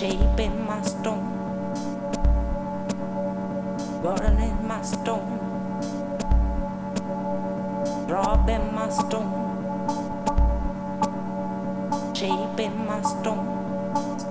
shaping my stone, burning my stone, dropping my stone, shaping my stone.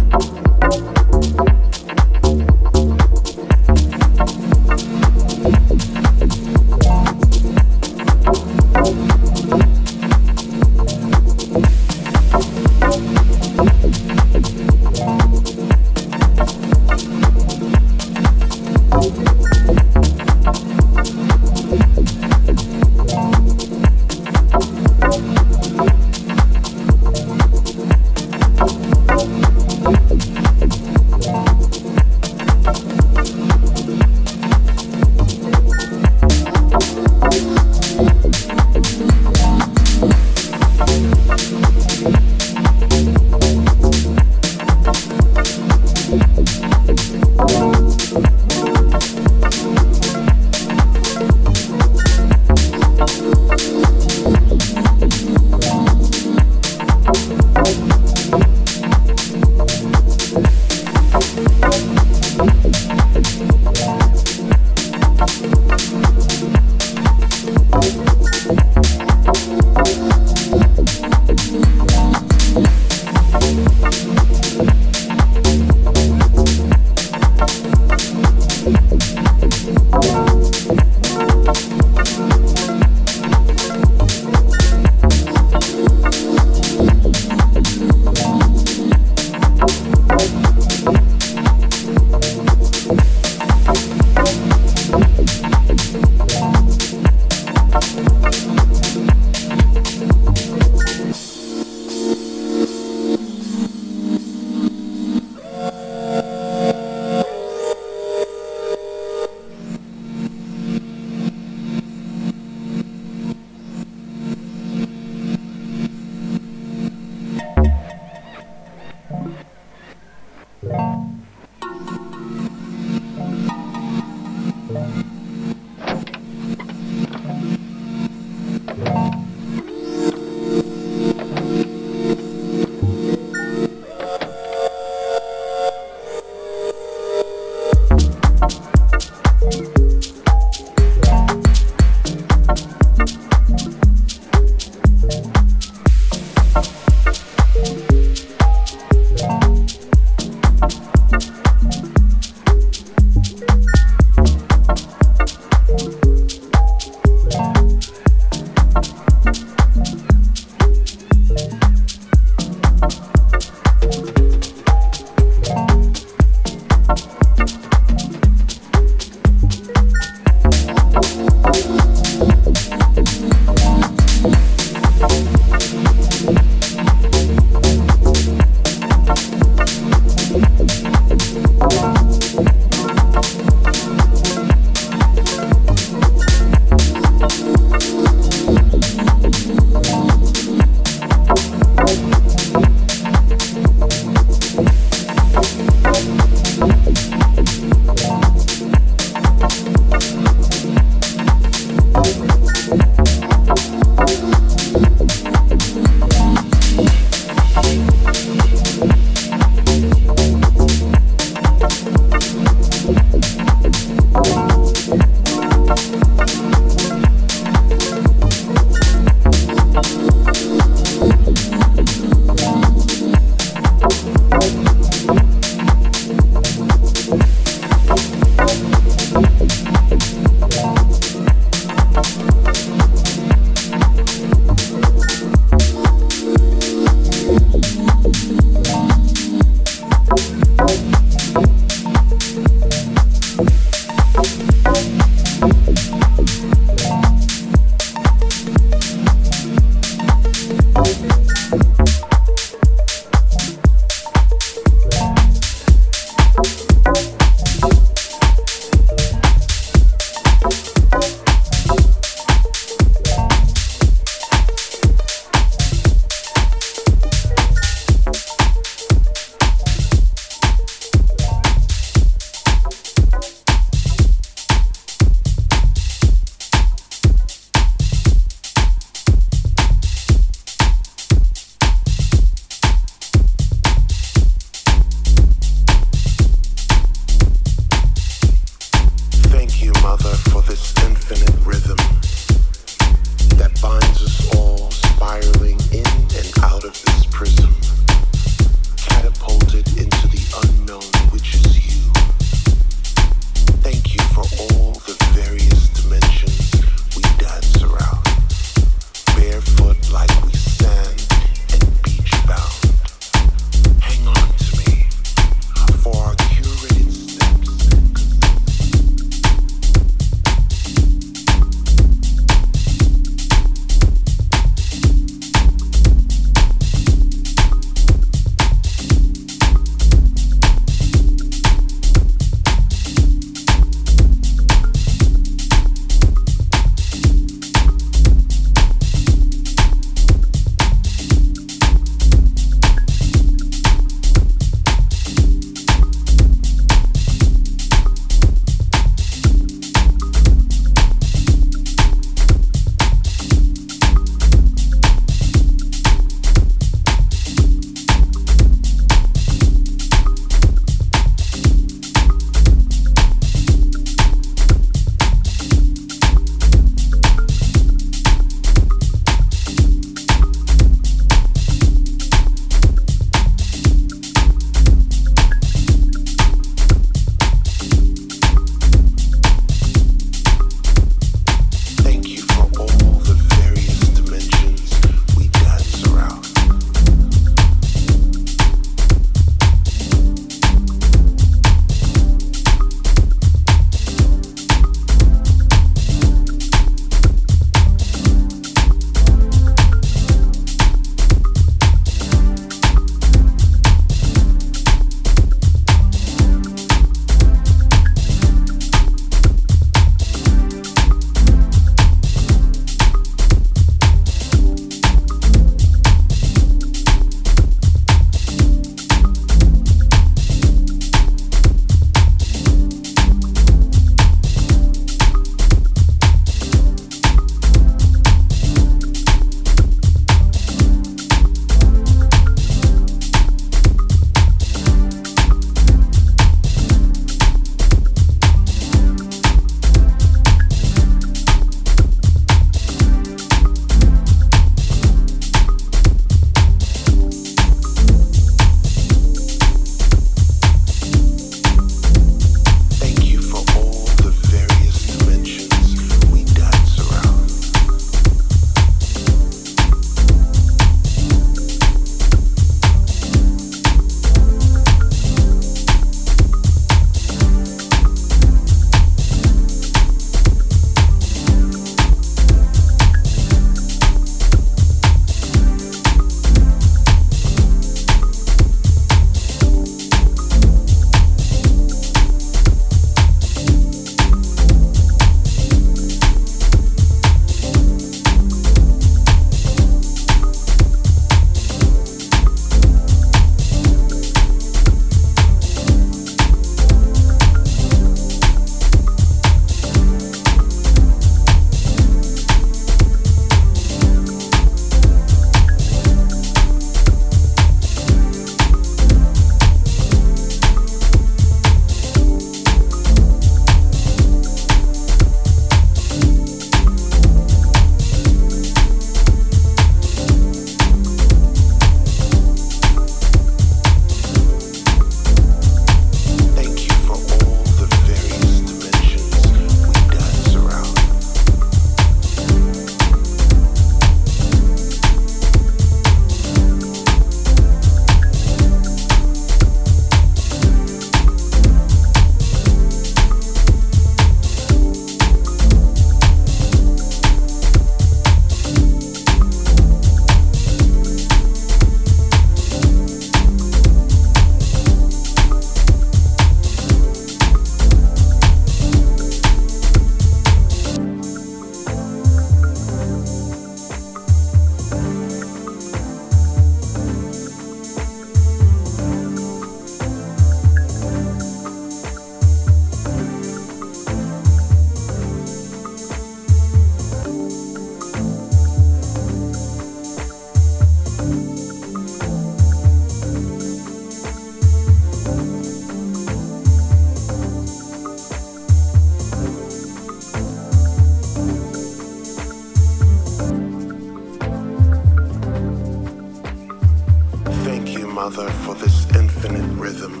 For this infinite rhythm